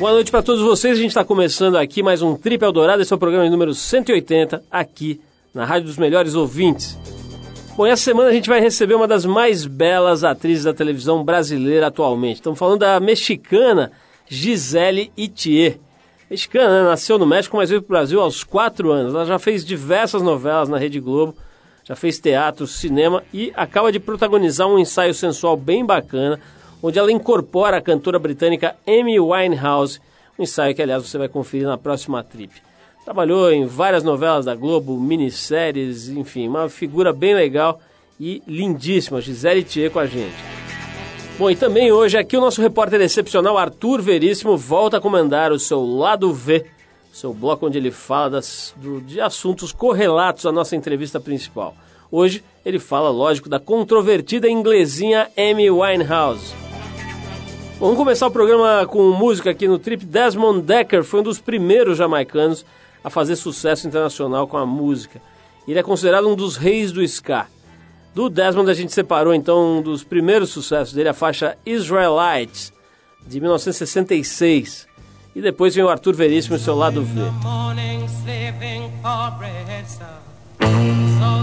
Boa noite para todos vocês. A gente está começando aqui mais um Trip Eldorado. Esse é o programa número 180, aqui na Rádio dos Melhores Ouvintes. Bom, essa semana a gente vai receber uma das mais belas atrizes da televisão brasileira atualmente. Estamos falando da mexicana Gisele Itier. Mexicana, né? nasceu no México, mas veio para o Brasil aos 4 anos. Ela já fez diversas novelas na Rede Globo, já fez teatro, cinema e acaba de protagonizar um ensaio sensual bem bacana onde ela incorpora a cantora britânica Amy Winehouse, um ensaio que, aliás, você vai conferir na próxima trip. Trabalhou em várias novelas da Globo, minisséries, enfim, uma figura bem legal e lindíssima, Gisele Thier com a gente. Bom, e também hoje aqui o nosso repórter excepcional Arthur Veríssimo volta a comandar o seu Lado V, seu bloco onde ele fala das, do, de assuntos correlatos à nossa entrevista principal. Hoje ele fala, lógico, da controvertida inglesinha Amy Winehouse. Vamos começar o programa com música aqui no Trip. Desmond Decker foi um dos primeiros jamaicanos a fazer sucesso internacional com a música. Ele é considerado um dos reis do ska. Do Desmond a gente separou então um dos primeiros sucessos dele, a faixa Israelites, de 1966. E depois vem o Arthur Veríssimo e seu lado V. So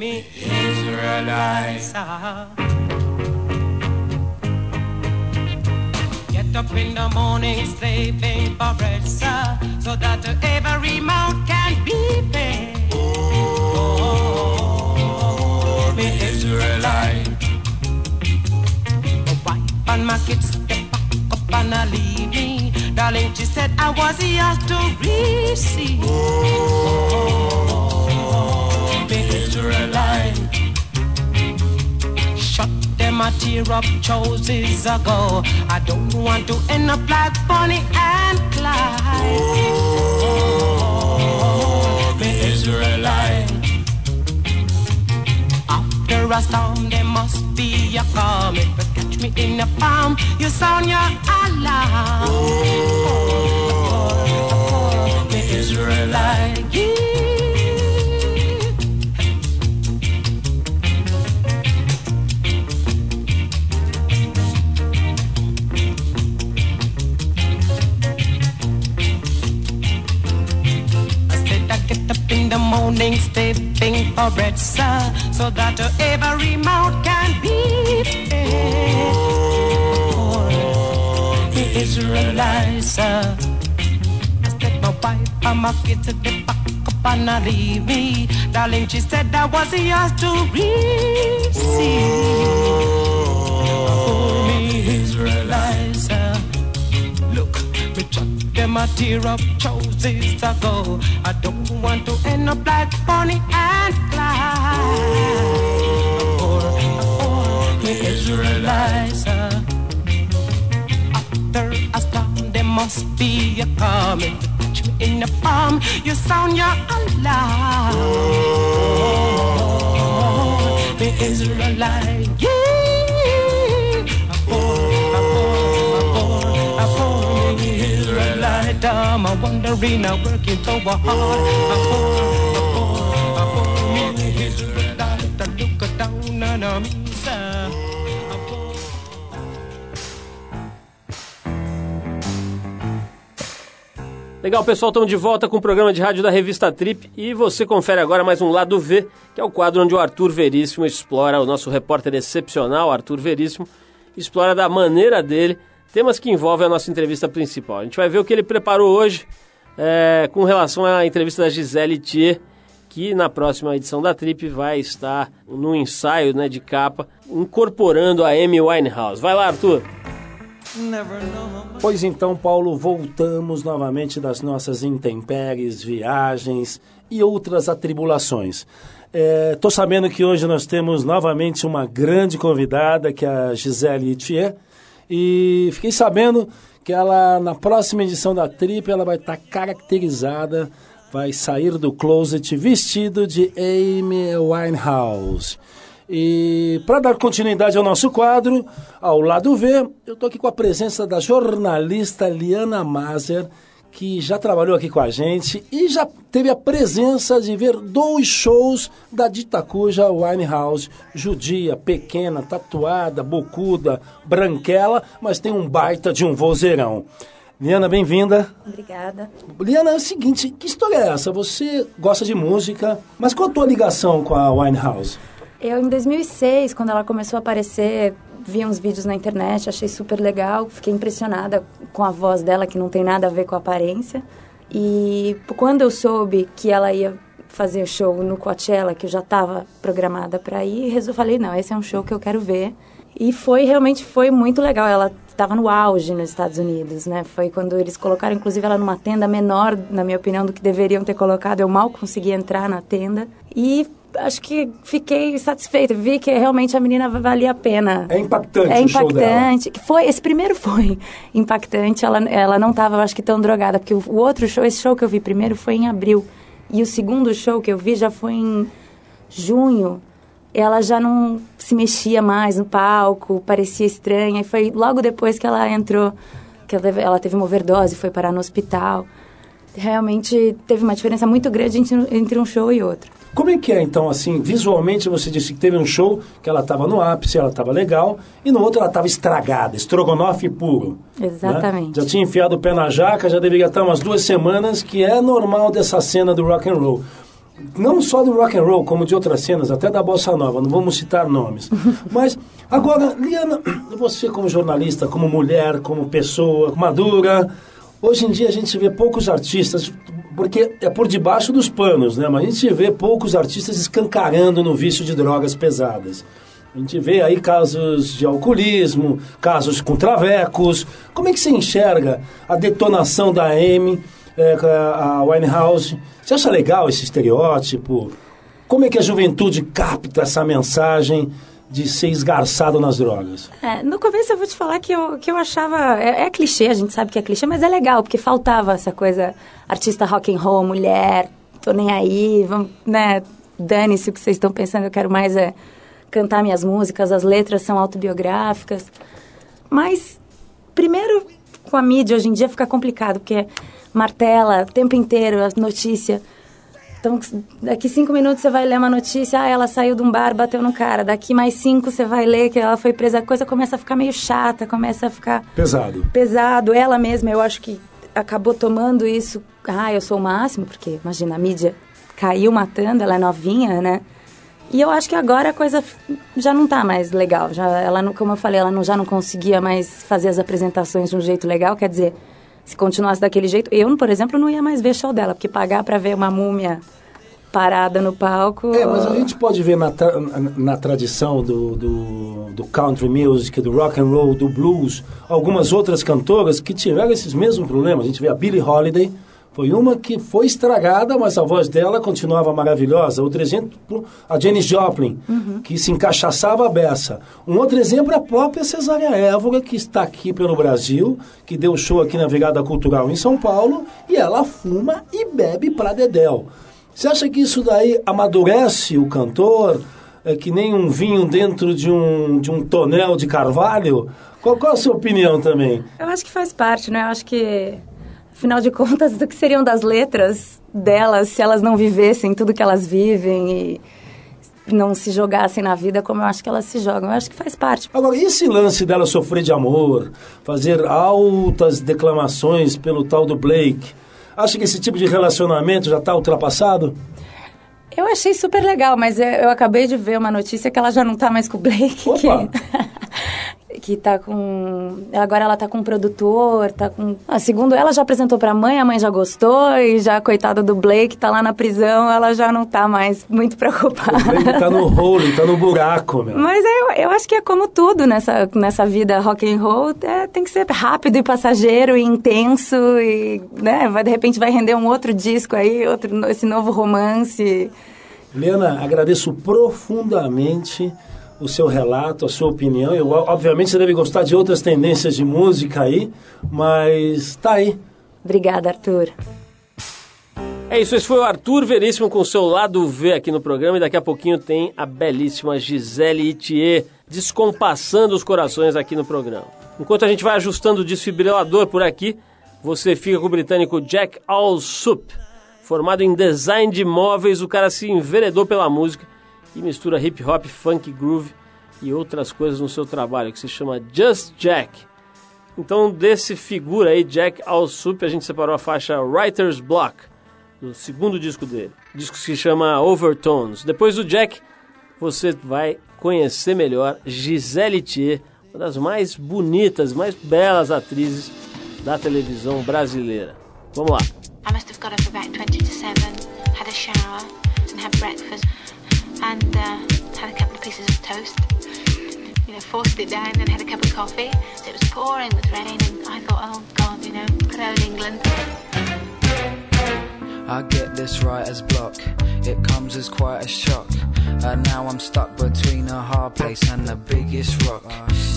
me Israelites. Get up in the morning, slaving for bread, sir, so that every mouth can be fed. Oh, me Israelite. A wife and my kids step up and I leave me. Darling, she said I was yours to receive. Oh, Israelite. Shut them a tear up choices ago. I don't want to end up like Bonnie and Clyde. Oh, the Israelite. After a storm, there must be a calm. If you catch me in the palm, you sound your alarm. Oh, the Israelite. Morning stepping for bread, sir, so that every mouth can be fed. Oh, the Israelites, sir. I said my wife and my kids at the back up and I leave me. Darling, she said I was yours to receive. Oh, me Israelites, them a tear up choices ago. I don't want to end up like Bonnie and Clyde. Or, or the Israelites. After a storm, there must be a coming. Catch me in the palm, you sound your alarm. The Wandering, I'm working so hard. Legal, pessoal, estamos de volta com o programa de rádio da revista Trip e você confere agora mais um Lado V, que é o quadro onde o Arthur Veríssimo explora, o nosso repórter excepcional, Arthur Veríssimo, explora da maneira dele temas que envolvem a nossa entrevista principal. A gente vai ver o que ele preparou hoje é, com relação à entrevista da Gisele Thier, que na próxima edição da Trip vai estar no ensaio né, de capa, incorporando a Amy Winehouse. Vai lá, Arthur! Pois então, Paulo, voltamos novamente das nossas intempéries, viagens e outras atribulações. Estou é, sabendo que hoje nós temos novamente uma grande convidada, que é a Gisele Thier, e fiquei sabendo que ela, na próxima edição da Trip, ela vai estar tá caracterizada, vai sair do closet vestido de Amy Winehouse. E para dar continuidade ao nosso quadro, ao lado V, eu estou aqui com a presença da jornalista Liana Mazer, que já trabalhou aqui com a gente e já teve a presença de ver dois shows da Ditacuja Winehouse, judia, pequena, tatuada, bocuda, branquela, mas tem um baita de um vozeirão. Liana, bem-vinda. Obrigada. Liana, é o seguinte, que história é essa? Você gosta de música, mas qual a tua ligação com a Winehouse? Eu, em 2006, quando ela começou a aparecer, vi uns vídeos na internet, achei super legal, fiquei impressionada com a voz dela, que não tem nada a ver com a aparência. E quando eu soube que ela ia fazer show no Coachella, que eu já estava programada para ir, eu falei, não, esse é um show que eu quero ver. E foi, realmente, foi muito legal. Ela estava no auge nos Estados Unidos, né? Foi quando eles colocaram, inclusive, ela numa tenda menor, na minha opinião, do que deveriam ter colocado. Eu mal consegui entrar na tenda. E acho que fiquei satisfeita. Vi que realmente a menina valia a pena. É impactante é impactante. Foi, esse primeiro foi impactante. Ela, ela não estava, acho que, tão drogada. Porque o, o outro show, esse show que eu vi primeiro foi em abril. E o segundo show que eu vi já foi em junho. Ela já não se mexia mais no palco, parecia estranha. E foi logo depois que ela entrou, que ela teve, ela teve uma overdose, foi parar no hospital. Realmente teve uma diferença muito grande entre, entre um show e outro. Como é que é, então, assim, visualmente você disse que teve um show que ela estava no ápice, ela estava legal, e no outro ela estava estragada, estrogonofe puro. Exatamente. Né? Já tinha enfiado o pé na jaca, já deveria estar umas duas semanas, que é normal dessa cena do rock and roll. Não só do rock and roll, como de outras cenas, até da bossa nova, não vamos citar nomes. Mas, agora, Liana, você como jornalista, como mulher, como pessoa madura, hoje em dia a gente vê poucos artistas, porque é por debaixo dos panos, né? Mas a gente vê poucos artistas escancarando no vício de drogas pesadas. A gente vê aí casos de alcoolismo, casos com travecos. Como é que você enxerga a detonação da Amy, é, a Winehouse? Você acha legal esse estereótipo? Como é que a juventude capta essa mensagem de ser esgarçado nas drogas? É, no começo eu vou te falar que eu, que eu achava. É, é, clichê, a gente sabe que é clichê, mas é legal, porque faltava essa coisa artista rock and roll, mulher, tô nem aí, vamos, né? Dane-se o que vocês estão pensando, eu quero mais é cantar minhas músicas, as letras são autobiográficas. Mas, primeiro, com a mídia hoje em dia fica complicado, porque martela o tempo inteiro a notícia. Então, daqui cinco minutos você vai ler uma notícia, ah, ela saiu de um bar, bateu no cara. Daqui mais cinco você vai ler que ela foi presa. A coisa começa a ficar meio chata, começa a ficar... Pesado. Pesado. Ela mesma, eu acho que acabou tomando isso. Ah, eu sou o máximo, porque, imagina, a mídia caiu matando, ela é novinha, né? E eu acho que agora a coisa já não tá mais legal. Já, ela, não, como eu falei, ela não, já não conseguia mais fazer as apresentações de um jeito legal. Quer dizer, se continuasse daquele jeito, eu, por exemplo, não ia mais ver show dela, porque pagar para ver uma múmia parada no palco. É, mas a gente pode ver na, tra na tradição do, do, do, country music, do rock and roll, do blues, algumas outras cantoras que tiveram esses mesmos problemas. A gente vê a Billie Holiday, foi uma que foi estragada, mas a voz dela continuava maravilhosa. Outro exemplo, a Janis Joplin, uhum. que se encaixaçava a beça. Um outro exemplo é a própria Cesária Évora, que está aqui pelo Brasil, que deu show aqui na Virada Cultural em São Paulo, e ela fuma e bebe pra dedéu. Você acha que isso daí amadurece o cantor? É que nem um vinho dentro de um, de um tonel de carvalho? Qual, qual a sua opinião também? Eu acho que faz parte, né? Eu acho que, afinal de contas, do que seriam das letras delas se elas não vivessem tudo que elas vivem e não se jogassem na vida como eu acho que elas se jogam. Eu acho que faz parte. Agora, e esse lance dela sofrer de amor, fazer altas declamações pelo tal do Blake? Acha que esse tipo de relacionamento já está ultrapassado? Eu achei super legal, mas eu acabei de ver uma notícia que ela já não está mais com o Blake. Opa. Que... que tá com. Agora ela tá com um produtor, tá com. Ah, segundo ela, já apresentou pra mãe, a mãe já gostou, e já, coitada do Blake, tá lá na prisão, ela já não tá mais muito preocupada. O Blake tá no rolo, tá no buraco, meu. Mas eu, eu acho que é como tudo nessa, nessa vida rock and roll, é, tem que ser rápido e passageiro e intenso, e, né, vai, de repente vai render um outro disco aí, outro, esse novo romance. Lena, agradeço profundamente o seu relato, a sua opinião. Eu, obviamente você deve gostar de outras tendências de música aí, mas tá aí. Obrigada, Arthur. É isso, esse foi o Arthur Veríssimo com o seu lado V aqui no programa e daqui a pouquinho tem a belíssima Gisele Itier descompassando os corações aqui no programa. Enquanto a gente vai ajustando o desfibrilador por aqui, você fica com o britânico Jack Allsup. Formado em design de móveis, o cara se enveredou pela música e mistura hip hop, funk, groove e outras coisas no seu trabalho, que se chama Just Jack. Então, desse figura aí, Jack Allsup, a gente separou a faixa Writer's Block, do segundo disco dele. Disco se chama Overtones. Depois do Jack, você vai conhecer melhor Gisele Thier, uma das mais bonitas, mais belas atrizes da televisão brasileira. Vamos lá. I must have got up about 20 to 7, had a shower and had breakfast and uh, had a couple of pieces of toast. You know, forced it down and had a cup of coffee. So it was pouring with rain and I thought, oh God, you know, good old England. I get this writer's block, it comes as quite a shock. And now I'm stuck between a hard place and the biggest rock.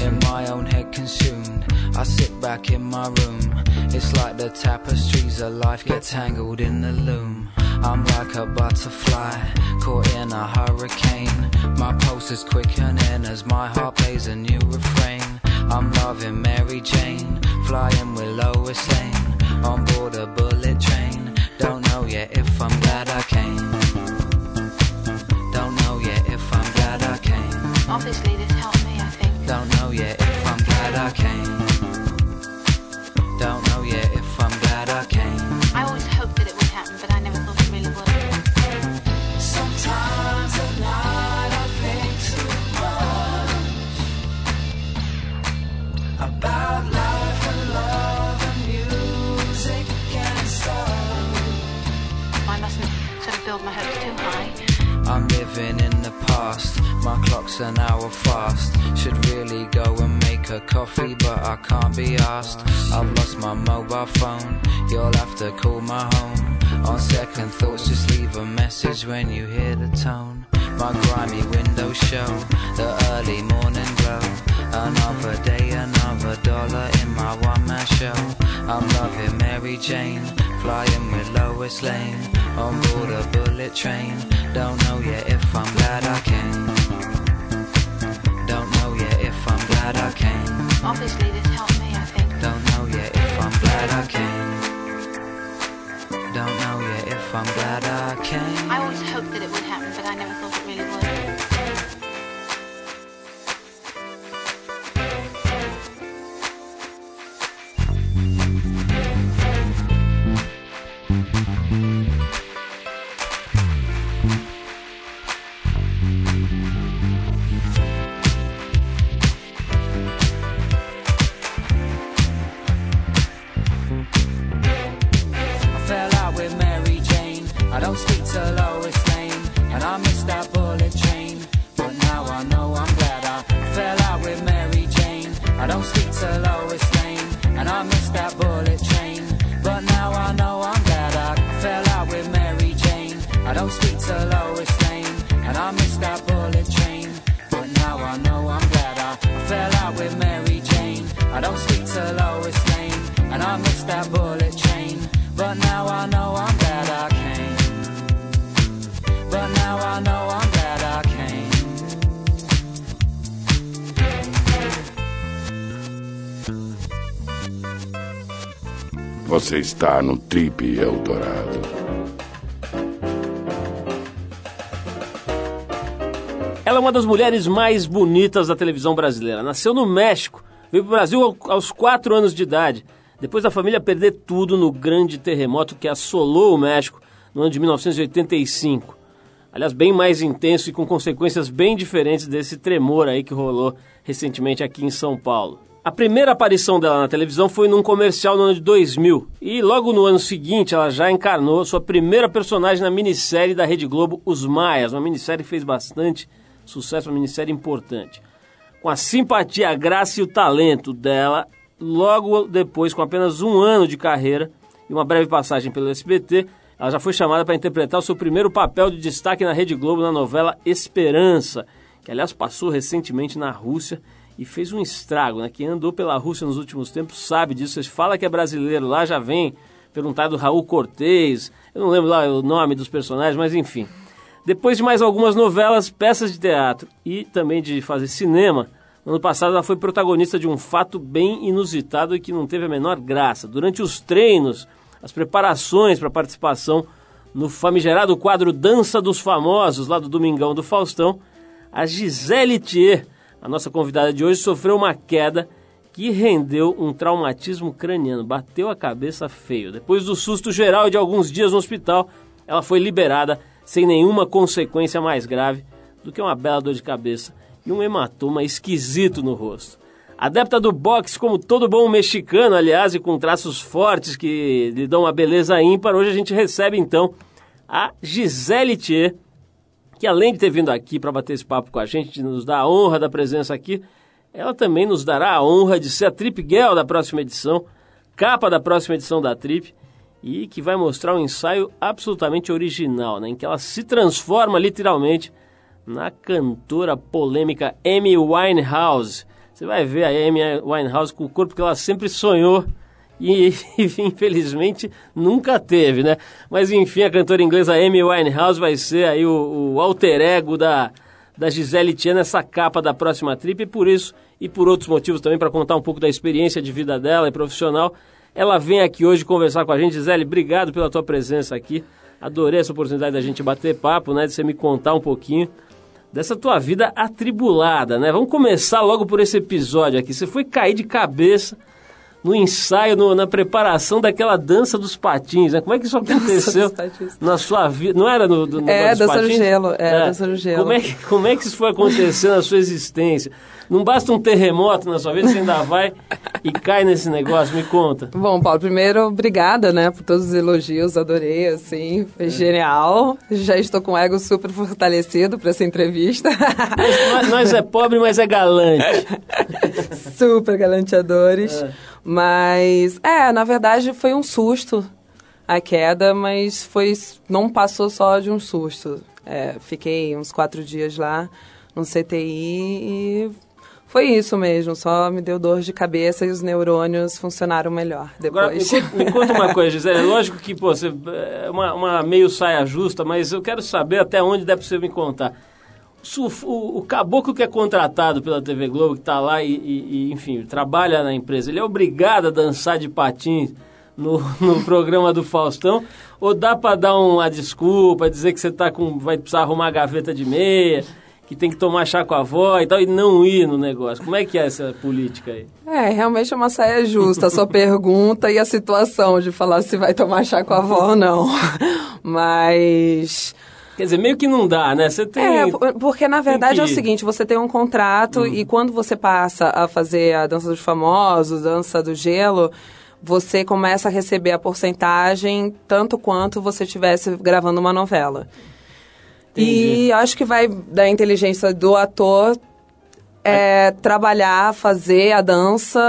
In my own head consumed, I sit back in my room. It's like the tapestries of life get tangled in the loom. I'm like a butterfly, caught in a hurricane. My pulse is quickening as my heart plays a new refrain. I'm loving Mary Jane, flying with Lois Lane, on board a bullet train. Don't know yet if I'm glad I came. Don't know yet if I'm glad I came. Obviously, this helped me, I think. Don't know yet if I'm glad I came. Don't know yet if I'm glad I came. I always hoped that it would build my hopes too high. I'm living in the past, my clock's an hour fast. Should really go and make a coffee, but I can't be asked. I've lost my mobile phone, you'll have to call my home. On second thoughts, just leave a message when you hear the tone. My grimy windows show the early morning glow. Another day, another dollar in my one man show. I'm loving Mary Jane, flying with Lois Lane on board a bullet train. Don't know yet if I'm glad I came. Você está no Trip Eldorado. Ela é uma das mulheres mais bonitas da televisão brasileira. Nasceu no México, veio para o Brasil aos 4 anos de idade, depois da família perder tudo no grande terremoto que assolou o México no ano de 1985. Aliás, bem mais intenso e com consequências bem diferentes desse tremor aí que rolou recentemente aqui em São Paulo. A primeira aparição dela na televisão foi num comercial no ano de 2000 e logo no ano seguinte ela já encarnou sua primeira personagem na minissérie da Rede Globo Os Maias, uma minissérie que fez bastante sucesso, uma minissérie importante. Com a simpatia, a graça e o talento dela, logo depois, com apenas um ano de carreira e uma breve passagem pelo SBT, ela já foi chamada para interpretar o seu primeiro papel de destaque na Rede Globo na novela Esperança, que aliás passou recentemente na Rússia e fez um estrago, né? Quem andou pela Rússia nos últimos tempos sabe disso. Você fala que é brasileiro, lá já vem perguntado Raul Cortez, eu não lembro lá o nome dos personagens, mas enfim. Depois de mais algumas novelas, peças de teatro e também de fazer cinema, No ano passado ela foi protagonista de um fato bem inusitado e que não teve a menor graça. Durante os treinos, as preparações para a participação no famigerado quadro Dança dos Famosos, lá do Domingão do Faustão, a Gisele Thier, a nossa convidada de hoje, sofreu uma queda que rendeu um traumatismo craniano, bateu a cabeça feio. Depois do susto geral de alguns dias no hospital, ela foi liberada sem nenhuma consequência mais grave do que uma bela dor de cabeça e um hematoma esquisito no rosto. Adepta do boxe, como todo bom mexicano, aliás, e com traços fortes que lhe dão uma beleza ímpar, hoje a gente recebe então a Gisele Thier, que além de ter vindo aqui para bater esse papo com a gente, de nos dar a honra da presença aqui, ela também nos dará a honra de ser a Trip Girl da próxima edição, capa da próxima edição da Trip, e que vai mostrar um ensaio absolutamente original, né, em que ela se transforma literalmente na cantora polêmica Amy Winehouse. Você vai ver a Amy Winehouse com o corpo que ela sempre sonhou e, infelizmente nunca teve, né? Mas enfim, a cantora inglesa Amy Winehouse vai ser aí o, o alter ego da, da Gisele Tia nessa capa da próxima trip e por isso e por outros motivos também para contar um pouco da experiência de vida dela e profissional, ela vem aqui hoje conversar com a gente. Gisele, obrigado pela tua presença aqui. Adorei essa oportunidade da gente bater papo, né? De você me contar um pouquinho dessa tua vida atribulada, né? Vamos começar logo por esse episódio aqui. Você foi cair de cabeça no ensaio, no, na preparação daquela dança dos patins, né? Como é que isso aconteceu na sua vida? Não era no, no É, dança patins? no gelo, é, é, dança no gelo. Como é, que, como é que isso foi acontecer na sua existência? Não basta um terremoto na sua vida, você ainda vai e cai nesse negócio, me conta. Bom, Paulo, primeiro, obrigada, né, por todos os elogios, adorei, assim, foi é. genial. Já estou com o ego super fortalecido para essa entrevista. Nós, nós, é pobre, mas é galante. super galanteadores. É. Mas, é, na verdade foi um susto a queda, mas foi não passou só de um susto. É, fiquei uns quatro dias lá no CTI e foi isso mesmo, só me deu dor de cabeça e os neurônios funcionaram melhor depois. Agora, me, me conta uma coisa, Gisele, é lógico que pô, você é uma, uma meio saia justa, mas eu quero saber até onde deve você me contar. O, o, o, caboclo que é contratado pela TV Globo, que está lá e, e, e, enfim, trabalha na empresa, ele é obrigado a dançar de patins no, no programa do Faustão? Ou dá para dar uma desculpa, dizer que você tá com, vai precisar arrumar a gaveta de meia, que tem que tomar chá com a avó e tal, e não ir no negócio? Como é que é essa política aí? É, realmente é uma saia justa, a sua pergunta e a situação de falar se vai tomar chá com a avó ou não. Mas Quer dizer, meio que não dá, né? Você tem. É, porque na verdade é o seguinte: você tem um contrato hum. e quando você passa a fazer a dança dos famosos, dança do gelo, você começa a receber a porcentagem tanto quanto você estivesse gravando uma novela. Entendi. E acho que vai da inteligência do ator é, trabalhar, fazer a dança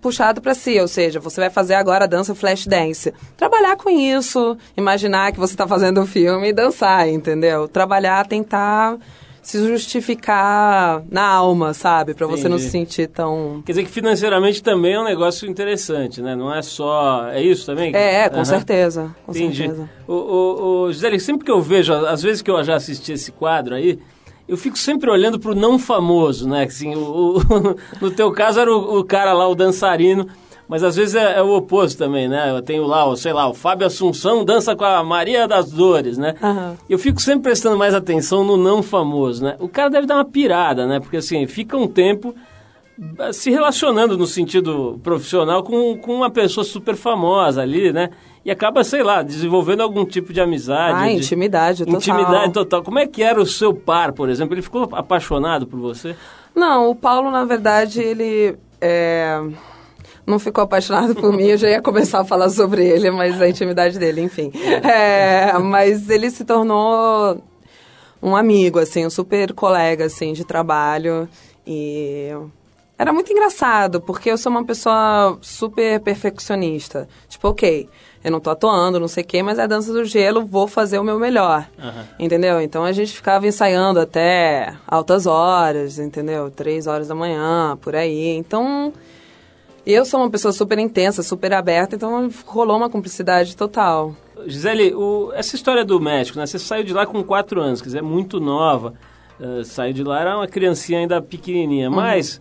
puxado para si, ou seja, você vai fazer agora a dança flash dance. Trabalhar com isso, imaginar que você está fazendo o filme e dançar, entendeu? Trabalhar, tentar se justificar na alma, sabe? Para você não se sentir tão. Quer dizer que financeiramente também é um negócio interessante, né? Não é só. É isso também? É, é com uhum. certeza. Com Entendi. certeza. O, o, o Gisele, sempre que eu vejo, às vezes que eu já assisti esse quadro aí eu fico sempre olhando pro não famoso, né? Assim, o, o no teu caso era o, o, cara lá, o dançarino, mas às vezes é, é, o oposto também, né? Eu tenho lá, o, sei lá, o Fábio Assunção dança com a Maria das Dores, né? Uhum. Eu fico sempre prestando mais atenção no não famoso, né? O cara deve dar uma pirada, né? Porque assim, fica um tempo se relacionando no sentido profissional com, com uma pessoa super famosa ali, né? e acaba, sei lá, desenvolvendo algum tipo de amizade. Ah, de... intimidade total. Intimidade total. Como é que era o seu par, por exemplo? Ele ficou apaixonado por você? Não, o Paulo, na verdade, ele é... não ficou apaixonado por mim. Eu já ia começar a falar sobre ele, mas a intimidade dele, enfim. É, mas ele se tornou um amigo, assim, um super colega, assim, de trabalho. E era muito engraçado, porque eu sou uma pessoa super perfeccionista. Tipo, ok, eu não tô atuando, não sei o quê, mas é a dança do gelo, vou fazer o meu melhor. Uhum. Entendeu? Então a gente ficava ensaiando até altas horas, entendeu? Três horas da manhã, por aí. Então, eu sou uma pessoa super intensa, super aberta, então rolou uma cumplicidade total. Gisele, o, essa história do México, né? Você saiu de lá com quatro anos, quer dizer, é muito nova. Uh, saiu de lá, era uma criancinha ainda pequenininha, uhum. mas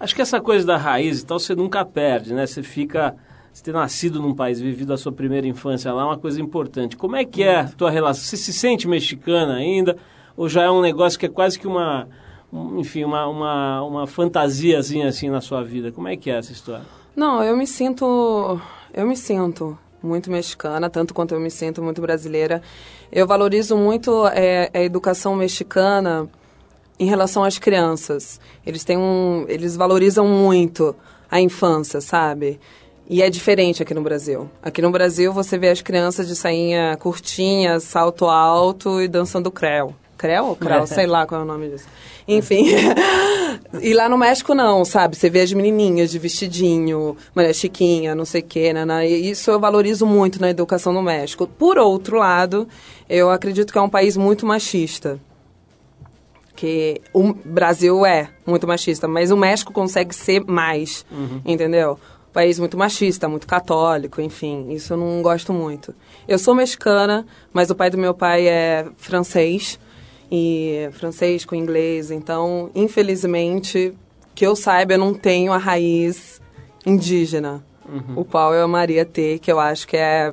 Acho que essa coisa da raiz e tal você nunca perde, né? Você fica. Você ter nascido num país, vivido a sua primeira infância lá é uma coisa importante. Como é que é a tua relação? Você se sente mexicana ainda? Ou já é um negócio que é quase que uma. Um- Enfim, uma, uma, uma fantasiazinha assim na sua vida? Como é que é essa história? Não, eu me sinto. Eu me sinto muito mexicana, tanto quanto eu me sinto muito brasileira. Eu valorizo muito é, a educação mexicana em relação às crianças. Eles têm um. Eles valorizam muito a infância, sabe? E é diferente aqui no Brasil. Aqui no Brasil você vê as crianças de sainha curtinha, salto alto e dançando creu. Creu ou creu? Sei lá qual é o nome disso. Enfim. e lá no México não, sabe? Você vê as menininhas de vestidinho, mulher chiquinha, não sei o quê, né? E isso eu valorizo muito na educação no México. Por outro lado, eu acredito que é um país muito machista que o Brasil é muito machista, mas o México consegue ser mais, entendeu? País muito machista, muito católico, enfim, isso eu não gosto muito. Eu sou mexicana, mas o pai do meu pai é francês, e francês com inglês, então, infelizmente, que eu saiba, eu não tenho a raiz indígena, o qual eu amaria ter, que eu acho que é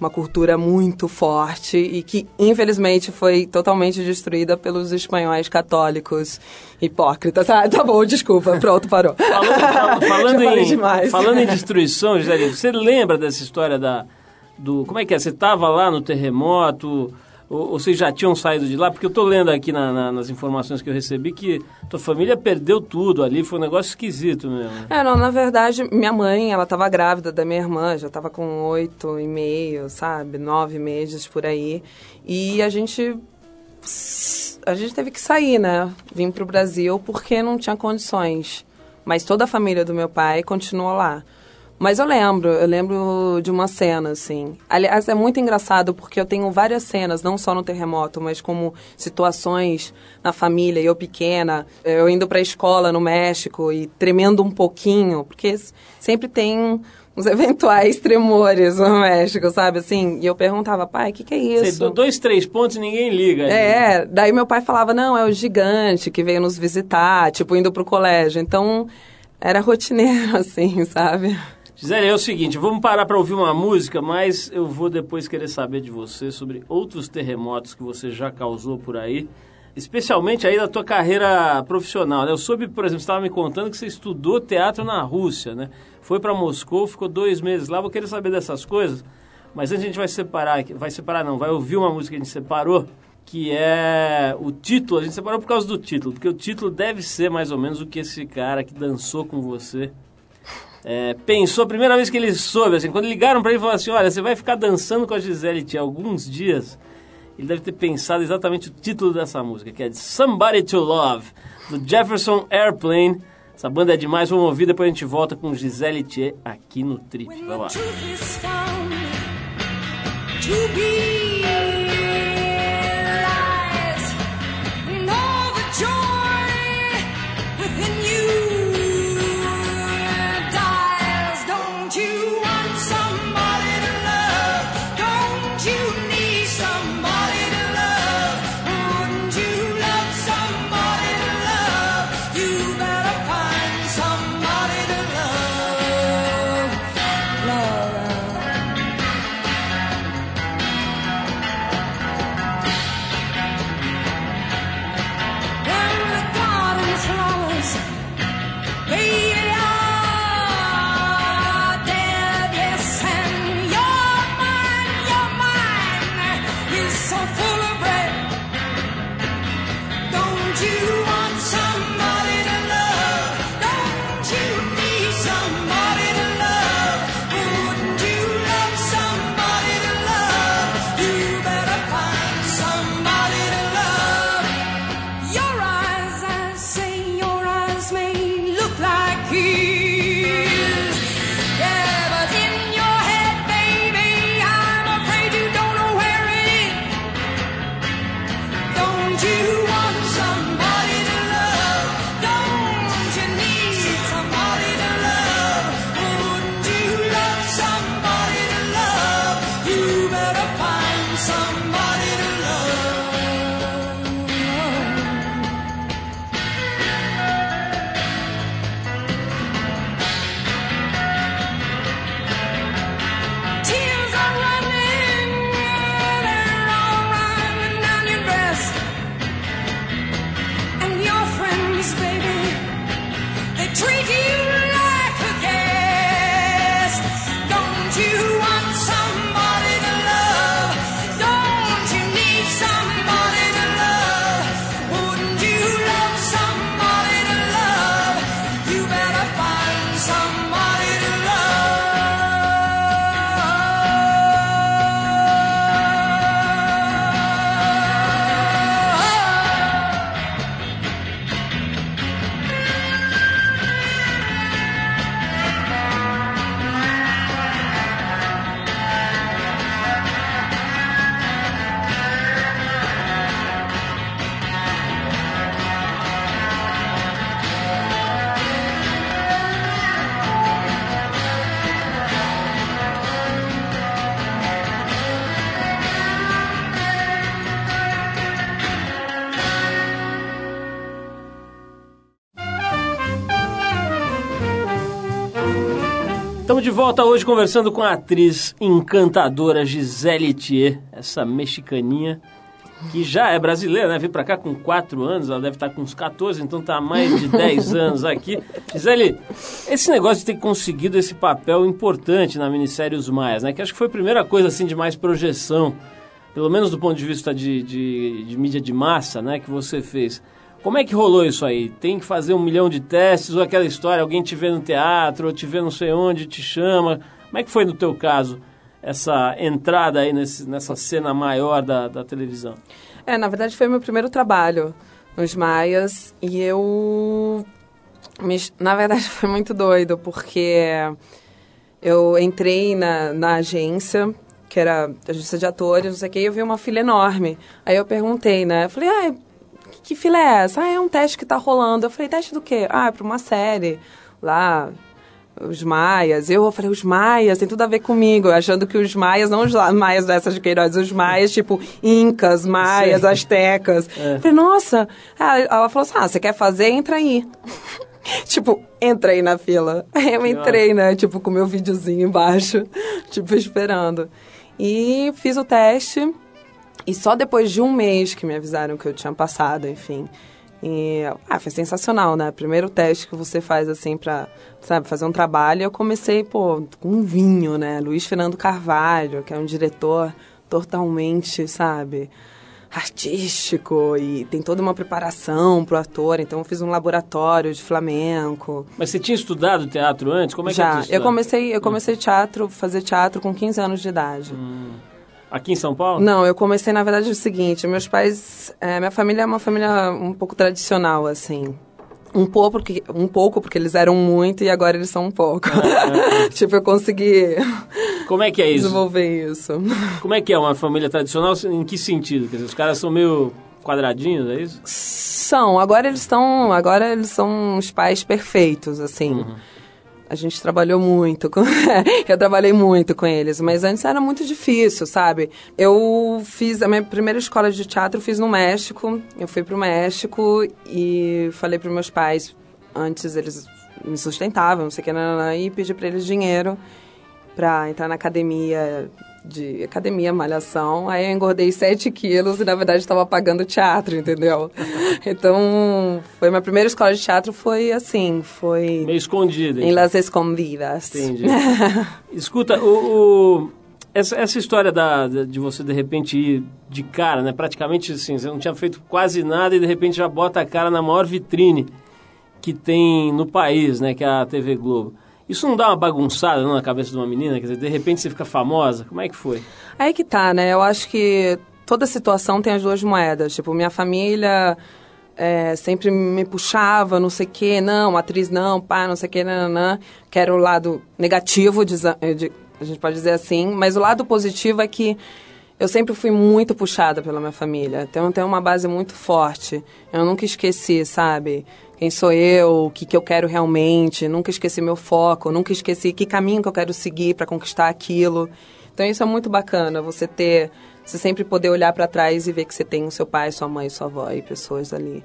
uma cultura muito forte e que, infelizmente, foi totalmente destruída pelos espanhóis católicos hipócritas. Ah, tá bom, desculpa, pronto, parou. Falando, fal- falando, em, falando em destruição, Gisele, você lembra dessa história da. Do, como é que é? Você estava lá no terremoto? Ou, ou vocês já tinham saído de lá? Porque eu estou lendo aqui na- na- nas informações que eu recebi que tua família perdeu tudo ali, foi um negócio esquisito mesmo. É, não, na verdade, minha mãe, ela estava grávida da minha irmã, já estava com oito e meio, sabe? Nove meses por aí. E a gente. A gente teve que sair, né? Vim pro Brasil porque não tinha condições. Mas toda a família do meu pai continuou lá. Mas eu lembro, eu lembro de uma cena, assim. Aliás, é muito engraçado porque eu tenho várias cenas, não só no terremoto, mas como situações na família, eu pequena, eu indo pra escola no México e tremendo um pouquinho, porque sempre tem uns eventuais tremores no México, sabe? Assim, e eu perguntava, pai, o que, que é isso? dois, três pontos e ninguém liga. ali. É, daí meu pai falava, não, é o gigante que veio nos visitar, tipo, indo pro colégio. Então, era rotineiro, assim, sabe? Gisele, é o seguinte, vamos parar para ouvir uma música, mas eu vou depois querer saber de você sobre outros terremotos que você já causou por aí, especialmente aí da tua carreira profissional, né? Eu soube, por exemplo, você estava me contando que você estudou teatro na Rússia, né? Foi para Moscou, ficou dois meses lá, vou querer saber dessas coisas, mas antes a gente vai separar, vai separar não, vai ouvir uma música que a gente separou, que é o título, a gente separou por causa do título, porque o título deve ser mais ou menos o que esse cara que dançou com você é, pensou, a primeira vez que ele soube, assim, quando ligaram para ele e falaram assim, olha, você vai ficar dançando com a Gisele Tia alguns dias, ele deve ter pensado exatamente o título dessa música, que é de Somebody to Love, do Jefferson Airplane. Essa banda é demais, vamos ouvir, depois a gente volta com Gisele Thier aqui no Trip. Vai lá. some volta hoje conversando com a atriz encantadora Gisele Thier, essa mexicaninha que já é brasileira, né? Veio pra cá com 4 anos, ela deve estar com uns 14, então tá há mais de 10 anos aqui. Gisele, esse negócio de ter conseguido esse papel importante na minissérie Os Maias, né? Que acho que foi a primeira coisa assim de mais projeção, pelo menos do ponto de vista de, de, de mídia de massa, né? Que você fez. Como é que rolou isso aí? Tem que fazer um milhão de testes ou aquela história, alguém te vê no teatro, ou te vê não sei onde, te chama. Como é que foi no teu caso essa entrada aí nesse, nessa cena maior da, da televisão? É, na verdade foi meu primeiro trabalho nos Maias e eu. Na verdade foi muito doido, porque eu entrei na, na agência, que era agência de atores, não sei o que, e eu vi uma fila enorme. Aí eu perguntei, né? Eu falei, ah, que, que fila é essa? Ah, é um teste que tá rolando. Eu falei, teste do quê? Ah, é pra uma série lá. Os maias. Eu falei, os maias, tem tudo a ver comigo. Achando que os maias, não os maias dessas de Queiroz, os maias, tipo, incas, maias, Sei. astecas. Eu Falei, nossa. Ela, ela falou assim, ah, você quer fazer? Entra aí. tipo, entrei na fila. Eu entrei, né? Tipo, com meu videozinho embaixo, tipo, esperando. E fiz o teste. E só depois de um mês que me avisaram que eu tinha passado, enfim. E, ah, foi sensacional, né? Primeiro teste que você faz, assim, pra, sabe, fazer um trabalho. Eu comecei, pô, com um vinho, né? Luiz Fernando Carvalho, que é um diretor totalmente, sabe, artístico. E tem toda uma preparação pro ator. Então, eu fiz um laboratório de flamenco. Mas você tinha estudado teatro antes? Como é que Já, é eu estudado? comecei, eu comecei teatro, fazer teatro com 15 anos de idade. Aqui em São Paulo? Não, eu comecei, na verdade, o seguinte, meus pais, é, minha família é uma família um pouco tradicional, assim. Um pouco, porque, um pouco, porque eles eram muito e agora eles são um pouco. tipo, eu consegui Como é que é isso? desenvolver isso. Como é que é uma família tradicional? Em que sentido? Quer dizer, os caras são meio quadradinhos, é isso? São, agora eles estão, agora eles são os pais perfeitos, assim. A gente trabalhou muito com... eu trabalhei muito com eles, mas antes era muito difícil, sabe? Eu fiz... A minha primeira escola de teatro fiz no México. Eu fui pro México e falei pros meus pais... Antes eles me sustentavam, não sei o que, nananã, e pedi pra eles dinheiro pra entrar na academia de academia malhação. Aí eu engordei 7 quilos e na verdade estava pagando teatro, entendeu? Então, foi minha primeira escola de teatro foi assim, foi Meio escondido. em então. Las Escondidas. Entendi. Escuta, o, o- essa, essa história da- de você de repente ir de cara, né? Praticamente assim, você não tinha feito quase nada e de repente já bota a cara na maior vitrine que tem no país, né? Que é a TV Globo. Isso não dá uma bagunçada não, na cabeça de uma menina? Quer dizer, de repente você fica famosa? Como é que foi? Aí que tá, né? Eu acho que toda situação tem as duas moedas. Tipo, minha família é, sempre me puxava, não sei o quê, não, atriz não, pá, não sei o quê, nananã. Que era o lado negativo, de, de- a gente pode dizer assim. Mas o lado positivo é que eu sempre fui muito puxada pela minha família. Então eu tenho uma base muito forte. Eu nunca esqueci, sabe? Quem sou eu, o que, que eu quero realmente. Nunca esqueci meu foco, nunca esqueci que caminho que eu quero seguir para conquistar aquilo. Então isso é muito bacana, você ter, você sempre poder olhar para trás e ver que você tem o seu pai, sua mãe, sua avó e pessoas ali.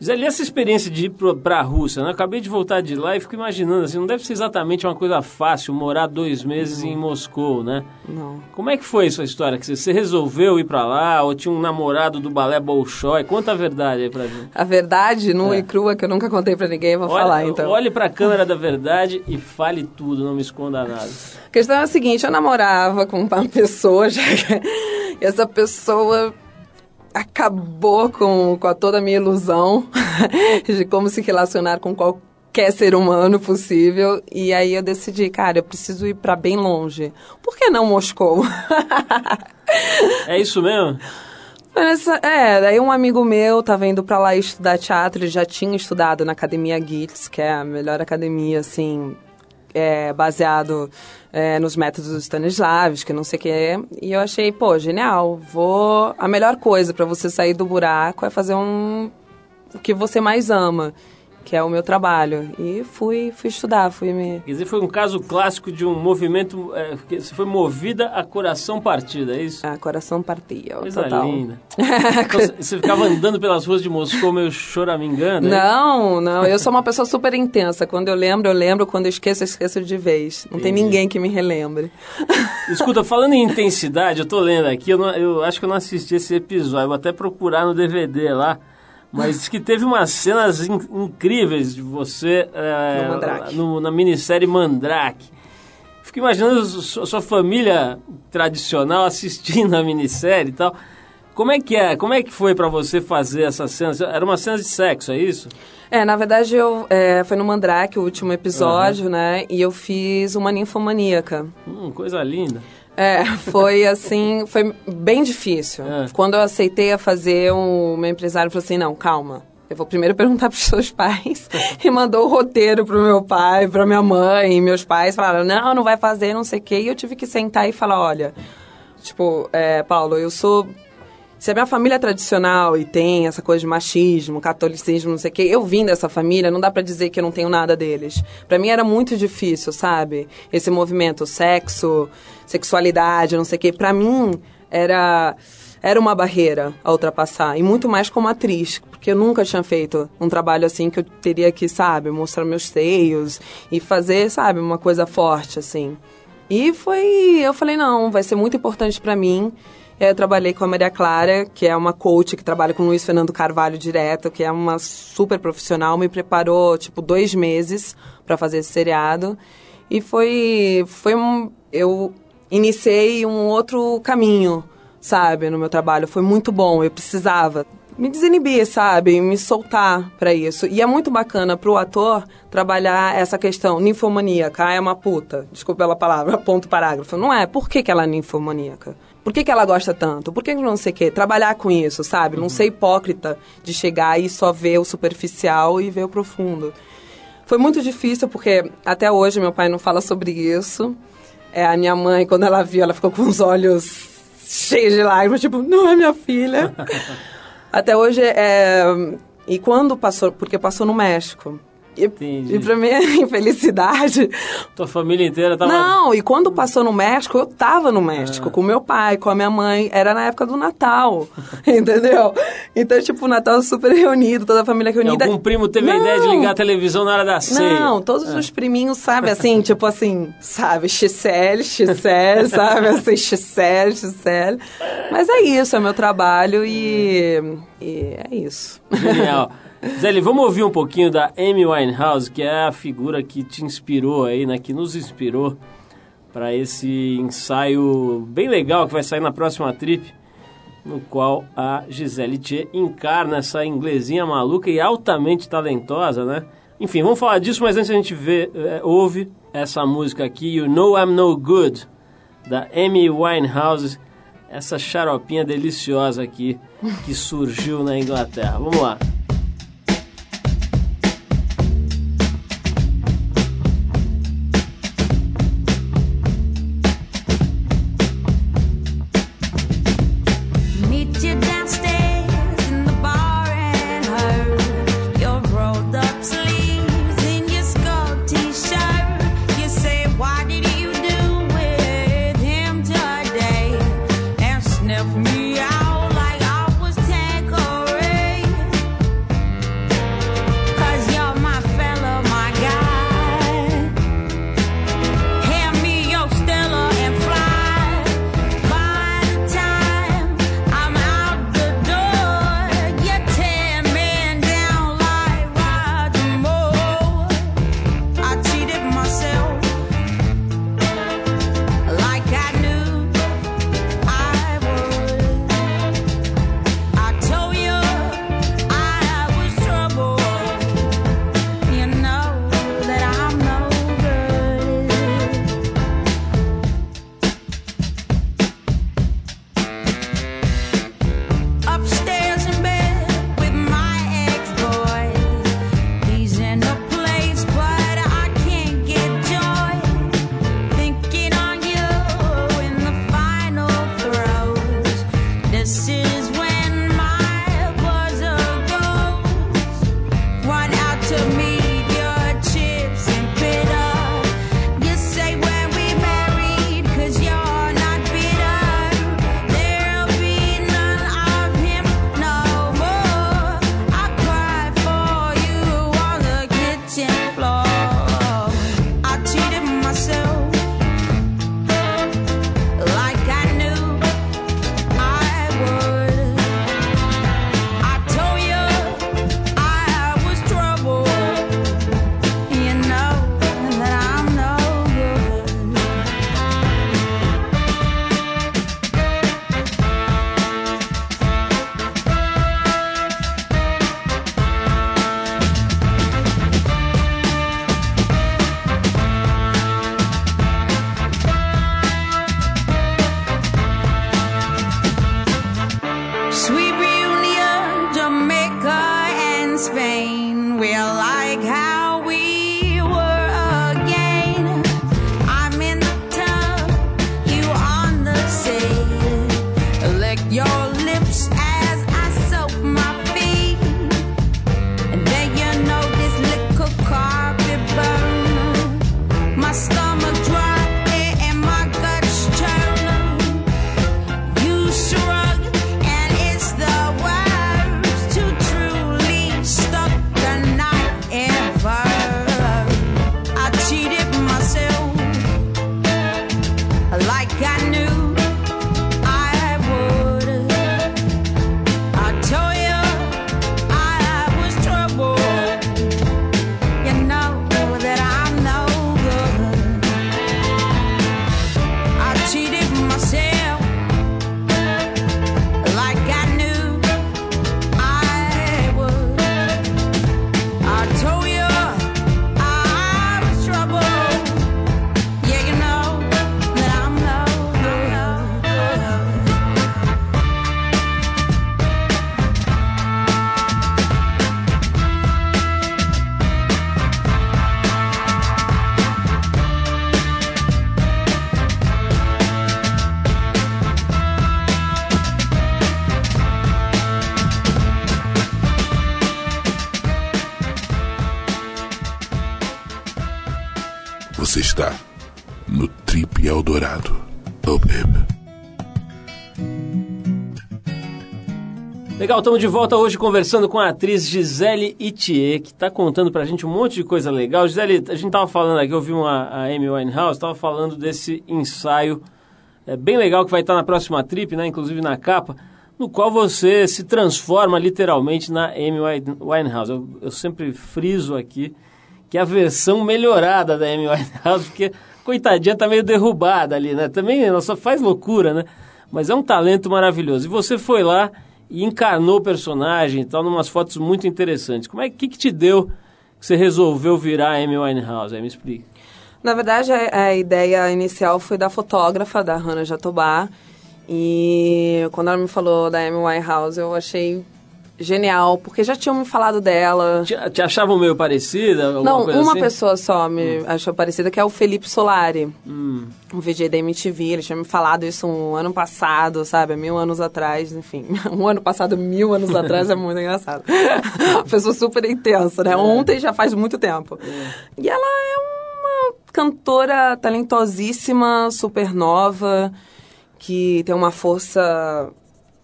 Gisele, essa experiência de ir pro- pra Rússia, né? Eu acabei de voltar de lá e fico imaginando, assim, não deve ser exatamente uma coisa fácil morar dois meses em Moscou, né? Não. Como é que foi sua história? Que você- Você resolveu ir pra lá ou tinha um namorado do balé Bolshoi? Conta a verdade aí pra gente. A verdade nua É. e crua que eu nunca contei para ninguém, eu vou falar então. Olhe pra câmera da verdade e fale tudo, não me esconda nada. A questão é a seguinte, eu namorava com uma pessoa, já que e essa pessoa acabou com, com a toda a minha ilusão de como se relacionar com qualquer ser humano possível. E aí eu decidi, cara, eu preciso ir para bem longe. Por que não Moscou? É isso mesmo? Mas, é, daí um amigo meu tava indo pra lá estudar teatro, ele já tinha estudado na Academia Gitz, que é a melhor academia, assim, é, baseado é, nos métodos Stanislavski, não sei o quê. E eu achei, pô, genial, vou... A melhor coisa pra você sair do buraco é fazer um... o que você mais ama, que é o meu trabalho. E fui, fui estudar, fui me... Quer dizer, foi um caso clássico de um movimento. É, que você foi movida a coração partido, é isso? Ah, coração partia, Coisa total. linda. Então, você- ficava andando pelas ruas de Moscou meio choramingando? hein? Não, não, eu sou uma pessoa super intensa. Quando eu lembro, eu lembro. Quando eu esqueço, eu esqueço de vez. Não tem Entendi. ninguém que me relembre. Escuta, falando em intensidade, eu tô lendo aqui, eu, não- eu acho que eu não assisti esse episódio, vou até procurar no DVD lá. Mas diz que teve umas cenas in- incríveis de você é, No Mandrake. no- na minissérie Mandrake. Fico imaginando a sua, sua família tradicional assistindo a minissérie e tal. Como é que é? Como é que foi pra você fazer essas cenas? Era uma cena de sexo, é isso? É, na verdade, eu é, foi no Mandrake, o último episódio, né? E eu fiz uma ninfomaníaca. Hum, coisa linda. É, foi assim, foi bem difícil. É. Quando eu aceitei a fazer, o meu empresário falou assim, não, calma. Eu vou primeiro perguntar pros seus pais. e mandou o roteiro pro meu pai, pra minha mãe. E meus pais falaram, não, não vai fazer, não sei o quê. E eu tive que sentar e falar, olha, tipo, é, Paulo, eu sou... Se a minha família é tradicional e tem essa coisa de machismo, catolicismo, não sei o quê, eu vim dessa família, não dá pra dizer que eu não tenho nada deles. Pra mim era muito difícil, sabe? Esse movimento, sexo, sexualidade, não sei o quê. Pra mim era era uma barreira a ultrapassar. E muito mais como atriz, porque eu nunca tinha feito um trabalho assim que eu teria que, sabe, mostrar meus seios e fazer, sabe, uma coisa forte, assim. E foi. Eu falei, não, vai ser muito importante pra mim. Aí eu trabalhei com a Maria Clara, que é uma coach que trabalha com o Luiz Fernando Carvalho direto, que é uma super profissional, me preparou, tipo, dois meses pra fazer esse seriado. E foi. Foi um. Eu iniciei um outro caminho, sabe, no meu trabalho. Foi muito bom, eu precisava me desinibir, sabe? Me soltar pra isso. E é muito bacana pro ator trabalhar essa questão ninfomaníaca. Ah, é uma puta. Desculpa pela palavra, ponto parágrafo. Não é. Por que, que ela é ninfomaníaca? Por que, que ela gosta tanto? Por que não sei o quê? Trabalhar com isso, sabe? Não ser hipócrita de chegar e só ver o superficial e ver o profundo. Foi muito difícil porque até hoje meu pai não fala sobre isso. É, a minha mãe, quando ela viu, ela ficou com os olhos cheios de lágrimas, tipo, não é minha filha. até hoje, é... E quando passou, porque passou no México. E, Entendi. e pra minha infelicidade, Tua família inteira tava... não, e quando passou no México, eu tava no México, com meu pai, com a minha mãe, era na época do Natal, entendeu? Então, tipo, o Natal super reunido, toda a família E reunida. algum primo teve a ideia de Não. ligar a televisão na hora da ceia. Não, todos os priminhos, sabe, assim, tipo assim, sabe, XL, XL, sabe, assim, XL, XL. Mas é isso, é meu trabalho e, e é isso. Genial. Zeli, vamos ouvir um pouquinho da Amy Winehouse, que é a figura que te inspirou aí, né? Que nos inspirou para esse ensaio bem legal que vai sair na próxima trip, no qual a Gisele Thier encarna essa inglesinha maluca e altamente talentosa, né? Enfim, vamos falar disso, mas antes a gente vê, é, ouve essa música aqui, You Know I'm No Good, da Amy Winehouse, essa xaropinha deliciosa aqui que surgiu na Inglaterra. Vamos lá. Legal, estamos de volta hoje conversando com a atriz Gisele Itier, que está contando pra gente um monte de coisa legal. Gisele, a gente tava falando aqui, eu vi uma, a Amy Winehouse, tava falando desse ensaio é, bem legal que vai estar na próxima trip, né, inclusive na capa, no qual você se transforma literalmente na Amy Wine- Winehouse. Eu, eu sempre friso aqui que é a versão melhorada da Amy Winehouse, porque coitadinha tá meio derrubada ali, né? Também ela só faz loucura, né? Mas é um talento maravilhoso. E você foi lá e encarnou o personagem e tal, numas fotos muito interessantes. Como é que, que te deu que você resolveu virar Amy Winehouse? Aí me explica. Na verdade, a, a ideia inicial foi da fotógrafa, da Hannah Jatobá. E quando ela me falou da Amy Winehouse, eu achei genial, porque já tinham me falado dela. Te, te achavam meio parecida? Não, uma assim? pessoa só me achou parecida, que é o Felipe Solari. Hum. um VJ da MTV, ele tinha me falado isso um ano passado, sabe? Mil anos atrás, enfim. Um ano passado, mil anos atrás é muito engraçado. Uma pessoa super intensa, né? Ontem já faz muito tempo. E ela é uma cantora talentosíssima, super nova, que tem uma força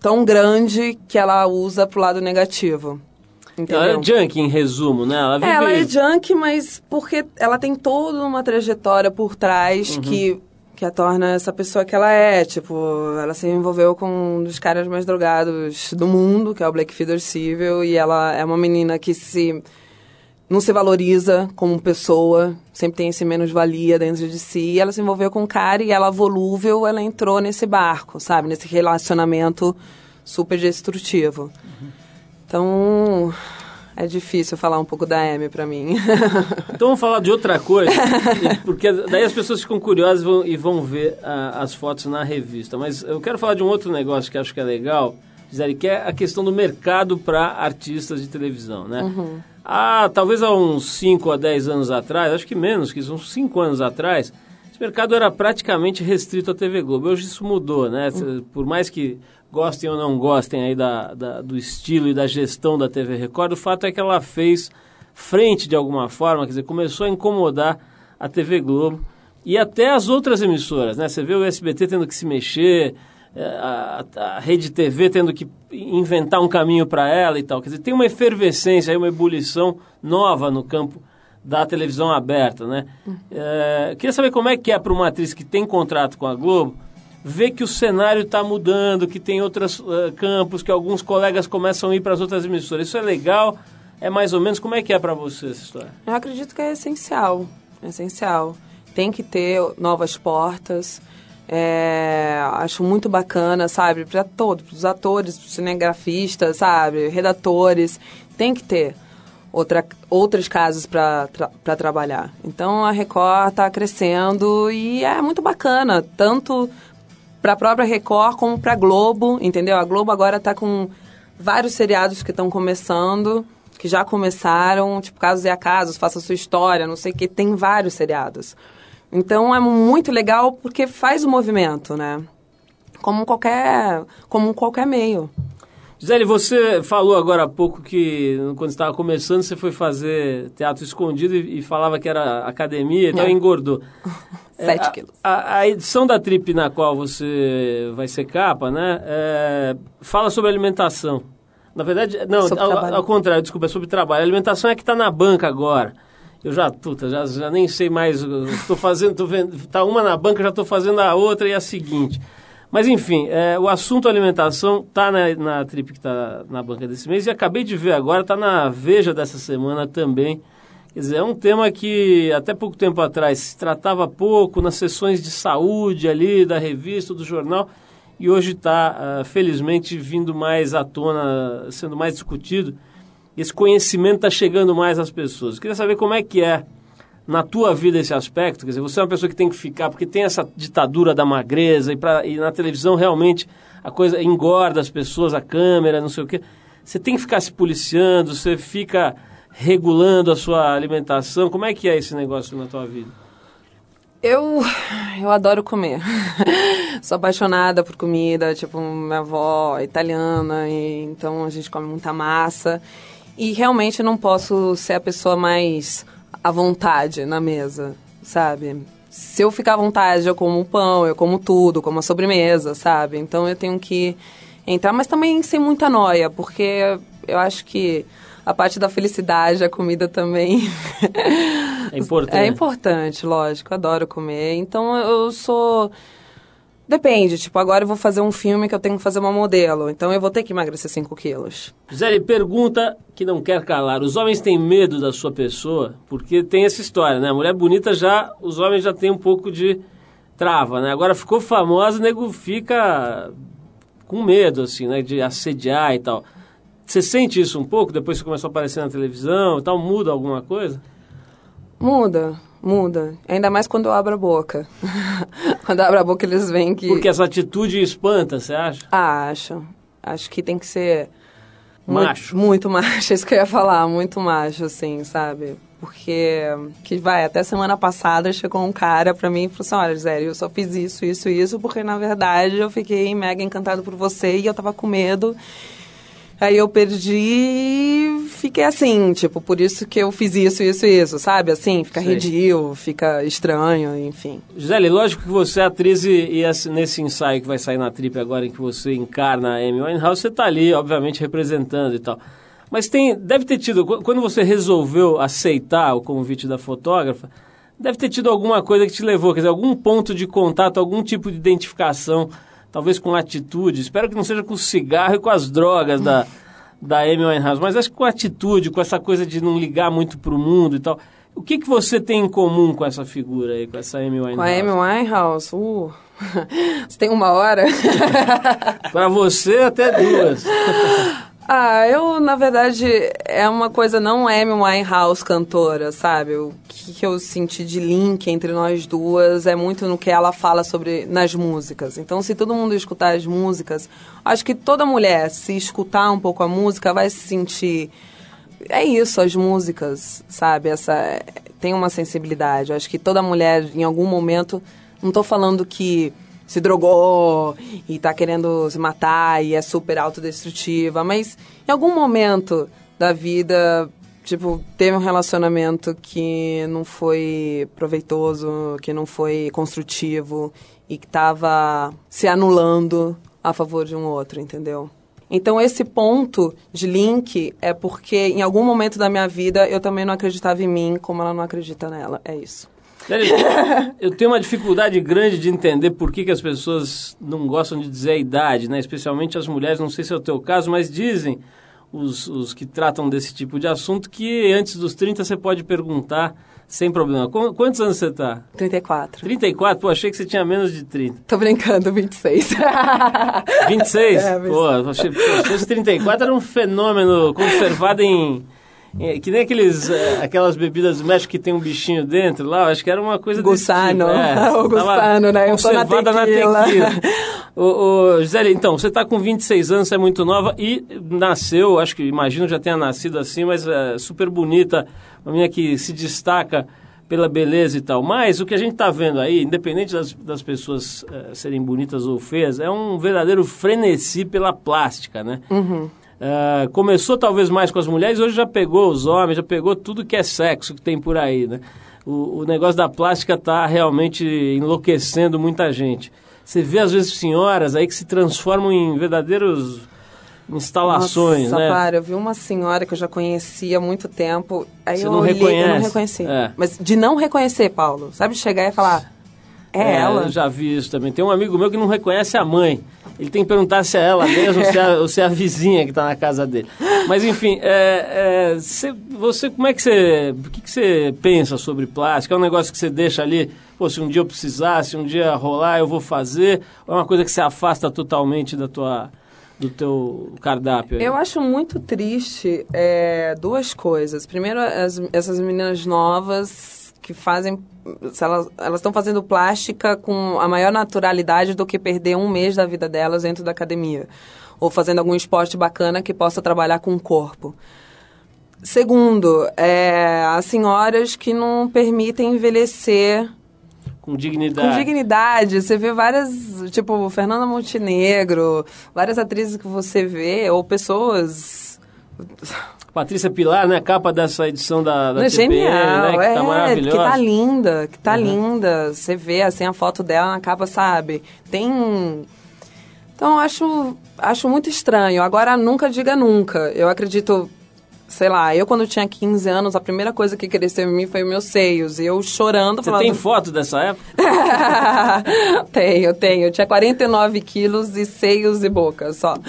tão grande que ela usa pro lado negativo. Entendeu? Ela é junkie, em resumo, né? Ela vive... É, ela é junk, mas porque ela tem toda uma trajetória por trás que, que a torna essa pessoa que ela é. Tipo, ela se envolveu com um dos caras mais drogados do mundo, que é o Black Feeder Civil, e ela é uma menina que se não se valoriza como pessoa, sempre tem esse menos-valia dentro de si. E ela se envolveu com um cara e ela, volúvel, ela entrou nesse barco, sabe? Nesse relacionamento super destrutivo. Então, é difícil falar um pouco da Amy pra mim. Então vamos falar de outra coisa, porque daí as pessoas ficam curiosas e vão, e vão ver ah, as fotos na revista. Mas eu quero falar de um outro negócio que acho que é legal, Gisele, que é a questão do mercado para artistas de televisão, né? Há, talvez há uns 5 a 10 anos atrás, acho que menos que uns 5 anos atrás, esse mercado era praticamente restrito à TV Globo. Hoje isso mudou, né? Por mais que gostem ou não gostem aí da, da- do estilo e da gestão da TV Record, o fato é que ela fez frente de alguma forma, quer dizer, começou a incomodar a TV Globo e até as outras emissoras, né? Você vê o SBT tendo que se mexer, a, a, a Rede TV tendo que inventar um caminho para ela e tal. Quer dizer, tem uma efervescência, uma ebulição nova no campo da televisão aberta, né? Eh, queria saber como é que é para uma atriz que tem contrato com a Globo ver que o cenário está mudando, que tem outros eh, campos, que alguns colegas começam a ir para as outras emissoras. Isso é legal? É mais ou menos? Como é que é para você essa história? Eu acredito que é essencial, é essencial. Tem que ter novas portas. É, acho muito bacana, sabe, para todos, para os atores, pros cinegrafistas, sabe, redatores, tem que ter outra, outros casos para tra trabalhar. Então a Record está crescendo e é muito bacana, tanto para a própria Record como para a Globo, entendeu? A Globo agora está com vários seriados que estão começando, que já começaram, tipo Casos e Acasos, Faça Sua História, não sei o que, tem vários seriados. Então é muito legal porque faz o movimento, né? como qualquer, como qualquer meio. Gisele, você falou agora há pouco que quando estava começando você foi fazer teatro escondido e, e falava que era academia e tal, É. engordou. Sete a- quilos. A, a edição da Trip na qual você vai ser capa, né, é, fala sobre alimentação. Na verdade, não, ao, ao contrário, desculpa, é sobre trabalho. A alimentação é que está na banca agora. Eu já, puta, já, já nem sei mais, estou fazendo, tô vendo, tá uma na banca, já estou fazendo a outra e a seguinte. Mas enfim, é, o assunto alimentação tá na, na trip que está na banca desse mês e acabei de ver agora, está na Veja dessa semana também. Quer dizer, é um tema que até pouco tempo atrás se tratava pouco nas sessões de saúde ali da revista, do jornal, e hoje está, felizmente, vindo mais à tona, sendo mais discutido. Esse conhecimento está chegando mais às pessoas. Eu queria saber como é que é na tua vida esse aspecto. Quer dizer, você é uma pessoa que tem que ficar, porque tem essa ditadura da magreza, e, pra, e na televisão realmente a coisa engorda as pessoas, a câmera, não sei o quê. Você tem que ficar se policiando, você fica regulando a sua alimentação. Como é que é esse negócio na tua vida? Eu, eu adoro comer. Sou apaixonada por comida, tipo, minha avó é italiana, então a gente come muita massa. E realmente não posso ser a pessoa mais à vontade na mesa, sabe? Se eu ficar à vontade, eu como pão, eu como tudo, como a sobremesa, sabe? Então eu tenho que entrar, mas também sem muita noia, porque eu acho que a parte da felicidade, a comida também. É importante. É importante, lógico, adoro comer. Então eu sou. Depende, tipo, agora eu vou fazer um filme que eu tenho que fazer uma modelo, então eu vou ter que emagrecer 5 quilos. Gisele, pergunta que não quer calar. Os homens têm medo da sua pessoa? Porque tem essa história, né? A mulher bonita já, os homens já têm um pouco de trava, né? Agora ficou famosa, o nego fica com medo, assim, né? De assediar e tal. Você sente isso um pouco depois que começou a aparecer na televisão e tal? Muda alguma coisa? Muda, muda. Ainda mais quando eu abro a boca. quando eu abro a boca, eles veem que. Porque essa atitude espanta, você acha? Ah, acho. Acho que tem que ser. muito- Macho. Muito, macho, é isso que eu ia falar, muito macho, assim, sabe? Porque, que vai, até semana passada chegou um cara pra mim e falou assim: olha, Gisele, eu só fiz isso, isso, isso, porque na verdade eu fiquei mega encantado por você e eu tava com medo. Aí eu perdi e fiquei assim, tipo, por isso que eu fiz isso, isso, isso, sabe? Assim, fica Sei. ridículo, fica estranho, enfim. Gisele, lógico que você é atriz e, e esse- nesse ensaio que vai sair na Trip agora, em que você encarna a Amy Winehouse, você está ali, obviamente, representando e tal. Mas tem, deve ter tido, qu- quando você resolveu aceitar o convite da fotógrafa, deve ter tido alguma coisa que te levou, quer dizer, algum ponto de contato, algum tipo de identificação, talvez com atitude, espero que não seja com o cigarro e com as drogas da, da Amy Winehouse, mas acho que com atitude, com essa coisa de não ligar muito pro mundo e tal. O que, que você tem em comum com essa figura aí, com essa Amy Winehouse? Com a Amy Winehouse, uh, você tem uma hora? Pra você, até duas. Ah, eu, na verdade, é uma coisa não Amy Winehouse cantora, sabe? O que, eu senti de link entre nós duas é muito no que ela fala sobre nas músicas. Então, se todo mundo escutar as músicas, acho que toda mulher, se escutar um pouco a música, vai se sentir. É isso, as músicas, sabe? Essa tem uma sensibilidade. Acho que toda mulher, em algum momento, não tô falando que se drogou e tá querendo se matar e é super autodestrutiva, mas em algum momento da vida, tipo, teve um relacionamento que não foi proveitoso, que não foi construtivo e que tava se anulando a favor de um outro, entendeu? Então esse ponto de link é porque em algum momento da minha vida eu também não acreditava em mim como ela não acredita nela. É isso. Eu tenho uma dificuldade grande de entender por que, que as pessoas não gostam de dizer a idade, né? Especialmente as mulheres, não sei se é o teu caso, mas dizem os, os que tratam desse tipo de assunto que antes dos 30 você pode perguntar sem problema. Qu- Quantos anos você tá? 34. 34? Pô, achei que você tinha menos de 30. Tô brincando, 26. 26? É, Pô, achei, achei que 34 era um fenômeno conservado em... em- Que nem aqueles, eh, aquelas bebidas do México que tem um bichinho dentro lá, acho que era uma coisa desse Gusano. tipo. É, O gusano, né? Eu tô na conservada na tequila. tequila. ô, ô, Gisele, então, você está com 26 anos, você é muito nova e nasceu, acho que, imagino já tenha nascido assim, mas é super bonita, uma menina que se destaca pela beleza e tal. Mas o que a gente está vendo aí, independente das, das pessoas eh, serem bonitas ou feias, é um verdadeiro frenesi pela plástica, né? Ah, começou talvez mais com as mulheres, hoje já pegou os homens, já pegou tudo que é sexo que tem por aí, né? O, o negócio da plástica está realmente enlouquecendo muita gente. Você vê às vezes senhoras aí que se transformam em verdadeiros instalações, Nossa, né? para, eu vi uma senhora que eu já conhecia há muito tempo. Aí Você eu não olhei, eu não reconhece? reconheci. É. Mas de não reconhecer, Paulo, sabe? Chegar e falar, é, ela. Eu já vi isso também. Tem um amigo meu que não reconhece a mãe. Ele tem que perguntar se é ela mesmo ou, se é, ou se é a vizinha que está na casa dele. Mas enfim, é, é, cê- você como é que você. O que, que você pensa sobre plástico? É um negócio que você deixa ali, pô, se um dia eu precisar, se um dia rolar, eu vou fazer, ou é uma coisa que você afasta totalmente da tua, do teu cardápio? aí? Eu acho muito triste é, duas coisas. Primeiro, as- essas meninas novas que fazem. elas estão fazendo plástica com a maior naturalidade do que perder um mês da vida delas dentro da academia. Ou fazendo algum esporte bacana que possa trabalhar com o corpo. Segundo, é, as senhoras que não permitem envelhecer Com dignidade. com dignidade. Você vê várias, tipo, Fernanda Montenegro, várias atrizes que você vê, ou pessoas. Patrícia Pilar, né? Capa dessa edição da, da TPM, genial, né? Que é, tá maravilhosa. que tá linda, que tá linda. Você vê assim a foto dela na capa, sabe? Tem. Então acho, acho muito estranho. Agora nunca diga nunca. Eu acredito, sei lá, eu quando tinha 15 anos, a primeira coisa que cresceu em mim foi meus seios. E eu chorando, Você falando. tem foto dessa época? tenho, tenho. Eu tinha 49 quilos e seios e boca só.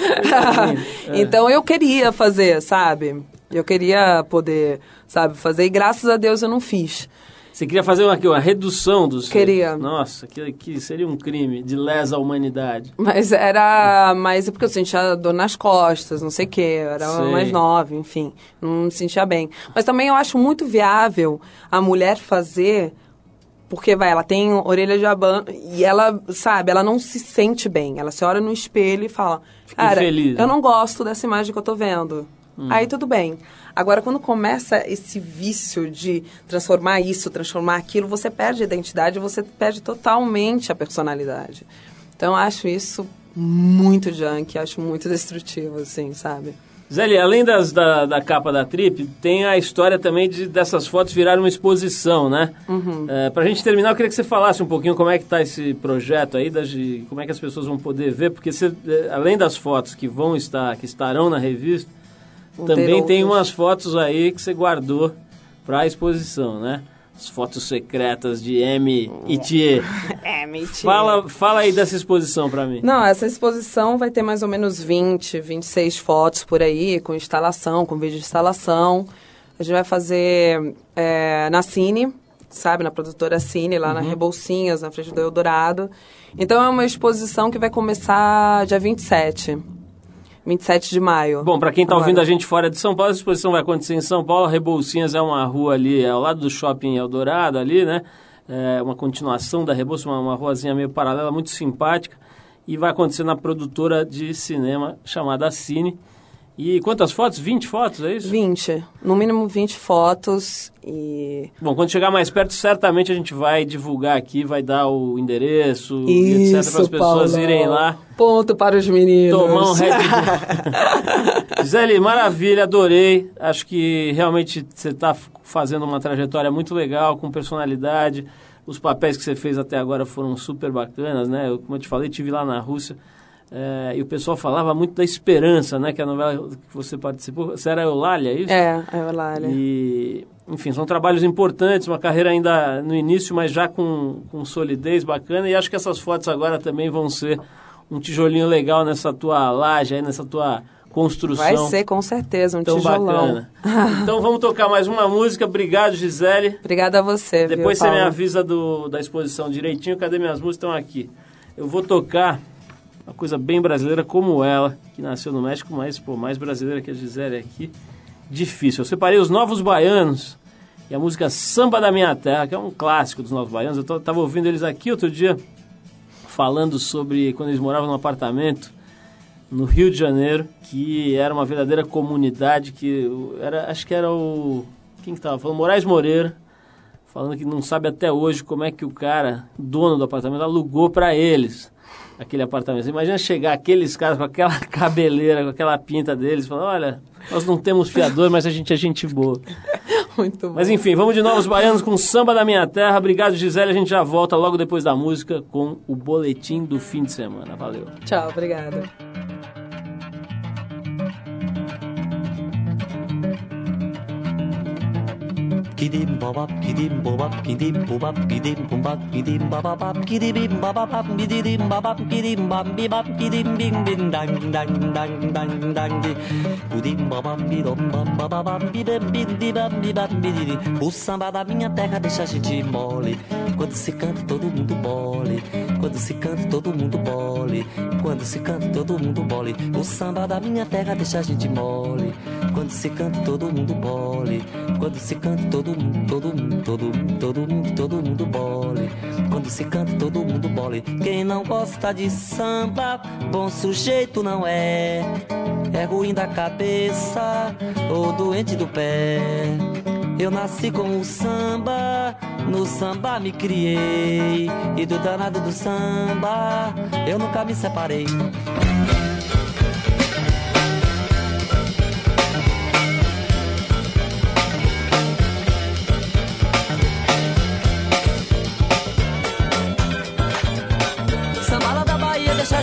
É. então eu queria fazer, sabe? Eu queria poder, sabe, fazer. E graças a Deus eu não fiz. Você queria fazer uma, uma redução dos. Queria. Nossa, que, que seria um crime de lesa humanidade. Mas era mais porque eu sentia dor nas costas, não sei o quê. Eu era Sei. mais nova, enfim. Não me sentia bem. Mas também eu acho muito viável a mulher fazer. Porque, vai, ela tem orelha de abano e ela, sabe, ela não se sente bem. Ela se olha no espelho e fala, Fica cara, infeliz, né?" eu não gosto dessa imagem que eu tô vendo. Aí tudo bem. Agora, quando começa esse vício de transformar isso, transformar aquilo, você perde a identidade, você perde totalmente a personalidade. Então, acho isso muito junk, acho muito destrutivo, assim, sabe? Zélia, além das, da, da capa da Trip, tem a história também de, dessas fotos virarem uma exposição, né? Uhum. É, pra gente terminar, eu queria que você falasse um pouquinho como é que tá esse projeto aí, das, como é que as pessoas vão poder ver, porque você, é, além das fotos que vão estar, que estarão na revista, também tem umas fotos aí que você guardou pra exposição, né? As fotos secretas de M e Thier. É, mentira. Fala, fala aí dessa exposição pra mim. Não, essa exposição vai ter mais ou menos 20, 26 fotos por aí, com instalação, com vídeo de instalação. A gente vai fazer é, na Cine, sabe, na produtora Cine, lá na Rebolsinhas, na frente do Eldorado. Então é uma exposição que vai começar dia 27. 27 de maio. Bom, para quem está ouvindo a gente fora de São Paulo, a exposição vai acontecer em São Paulo. Rebolsinhas é uma rua ali, é ao lado do shopping Eldorado ali, né? É uma continuação da Rebouças, uma, uma ruazinha meio paralela, muito simpática. E vai acontecer na produtora de cinema chamada Cine. E quantas fotos? 20 fotos, é isso? 20. No mínimo 20 fotos e... Bom, quando chegar mais perto, certamente a gente vai divulgar aqui, vai dar o endereço e etc. para as pessoas Paulão. irem lá Ponto para os meninos. Tomar um Red Bull. Gisele, maravilha, adorei. Acho que realmente você está fazendo uma trajetória muito legal, com personalidade. Os papéis que você fez até agora foram super bacanas, né? Eu, como eu te falei, tive lá na Rússia. É, e o pessoal falava muito da Esperança, né? Que a novela que você participou. Você era Eulália, é isso? É, é Eulália. E, enfim, são trabalhos importantes, uma carreira ainda no início, mas já com, com solidez bacana. E acho que essas fotos agora também vão ser um tijolinho legal nessa tua laje, aí, nessa tua construção. Vai ser, com certeza, um tão tijolão. bacana. então vamos tocar mais uma música. Obrigado, Gisele. Obrigada a você, viu, Depois você me Paulo? avisa do, da exposição direitinho. Cadê minhas músicas? Estão aqui. Eu vou tocar uma coisa bem brasileira como ela, que nasceu no México, mas pô, mais brasileira que a Gisele aqui. Difícil. Eu separei os Novos Baianos e a música Samba da Minha Terra, que é um clássico dos Novos Baianos. Eu estava ouvindo eles aqui outro dia, falando sobre quando eles moravam num apartamento no Rio de Janeiro, que era uma verdadeira comunidade, que era, acho que era o... Quem que estava falando? Moraes Moreira falando que não sabe até hoje como é que o cara, dono do apartamento, alugou para eles aquele apartamento. Imagina chegar aqueles caras com aquela cabeleira, com aquela pinta deles, falando, olha, nós não temos fiador, mas a gente é gente boa. Muito bom. Mas enfim, vamos de novo os baianos com Samba da Minha Terra. Obrigado, Gisele. A gente já volta logo depois da música com o boletim do fim de semana. Valeu. Tchau, obrigada. Kidim babap kidim bobap kidim bobap kidim bombap kidim babap kidim babap kidim babap kidim bam bibap kidim bing bing dang dang dang dang dang di. Kudim babap bidom bam babap bidem bidi bam bibap bidi O samba da minha terra deixa a gente mole. Quando se canta todo mundo bole. Quando se canta todo mundo bole. Quando se canta todo mundo bole. O samba da minha terra deixa a gente mole Quando se canta todo mundo bole Quando se canta todo mundo, todo mundo, todo mundo, todo mundo, todo mundo bole. Quando se canta todo mundo bole. Quem não gosta de samba, bom sujeito não é. É ruim da cabeça ou doente do pé. Eu nasci com o samba, no samba me criei. E do danado do samba, eu nunca me separei.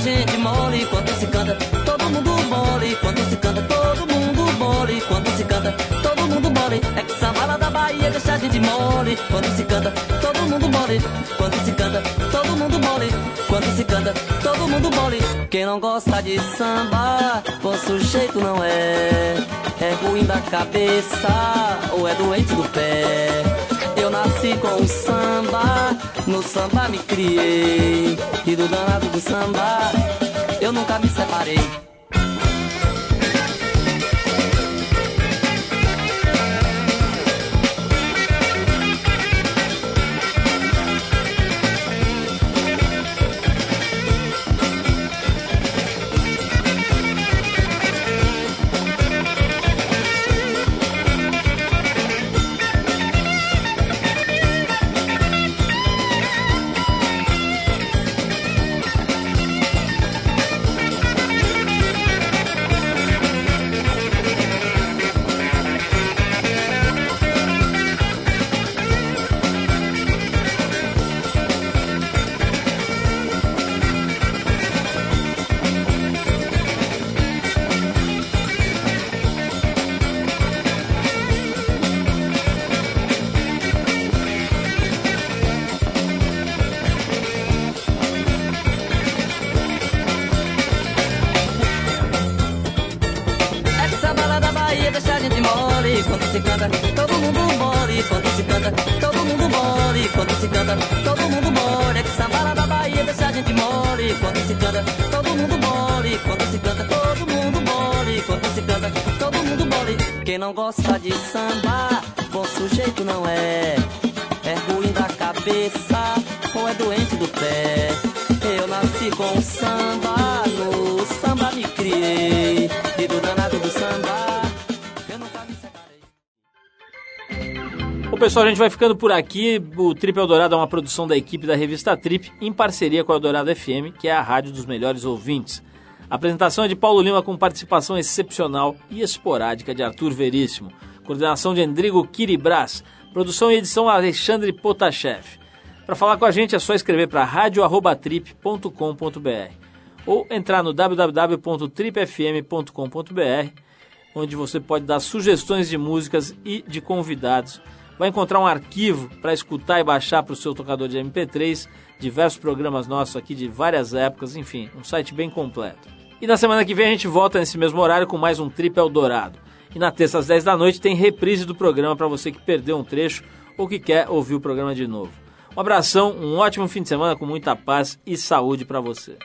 Gente mole quando se canta, todo mundo mole quando se canta, todo mundo mole quando se canta, todo mundo mole. É que sambala da Bahia deixa a gente mole quando se canta, todo mundo mole quando se canta, todo mundo mole quando se canta, todo mundo mole. Quem não gosta de samba, bom sujeito não é. É ruim da cabeça ou é doente do pé. Eu nasci com o samba, no samba me criei. E do danado do samba, eu nunca me separei. Gosta de samba, bom sujeito não é. É ruim da cabeça ou é doente do pé. Eu nasci com samba, no samba me criei. E do danado do samba, eu nunca me separei. Bom, pessoal, a gente vai ficando por aqui. O Trip Eldorado é uma produção da equipe da revista Trip, em parceria com a Eldorado FM, que é a rádio dos melhores ouvintes. A apresentação é de Paulo Lima, com participação excepcional e esporádica de Arthur Veríssimo. Coordenação de Endrigo Kiribras. Produção e edição Alexandre Potashev. Para falar com a gente é só escrever para radio@trip.com.br ou entrar no www.tripfm.com.br, onde você pode dar sugestões de músicas e de convidados. Vai encontrar um arquivo para escutar e baixar para o seu tocador de MP3, diversos programas nossos aqui de várias épocas, enfim, um site bem completo. E na semana que vem a gente volta nesse mesmo horário com mais um Trip Eldorado. E na terça às 10 da noite tem reprise do programa para você que perdeu um trecho ou que quer ouvir o programa de novo. Um abração, um ótimo fim de semana com muita paz e saúde para você.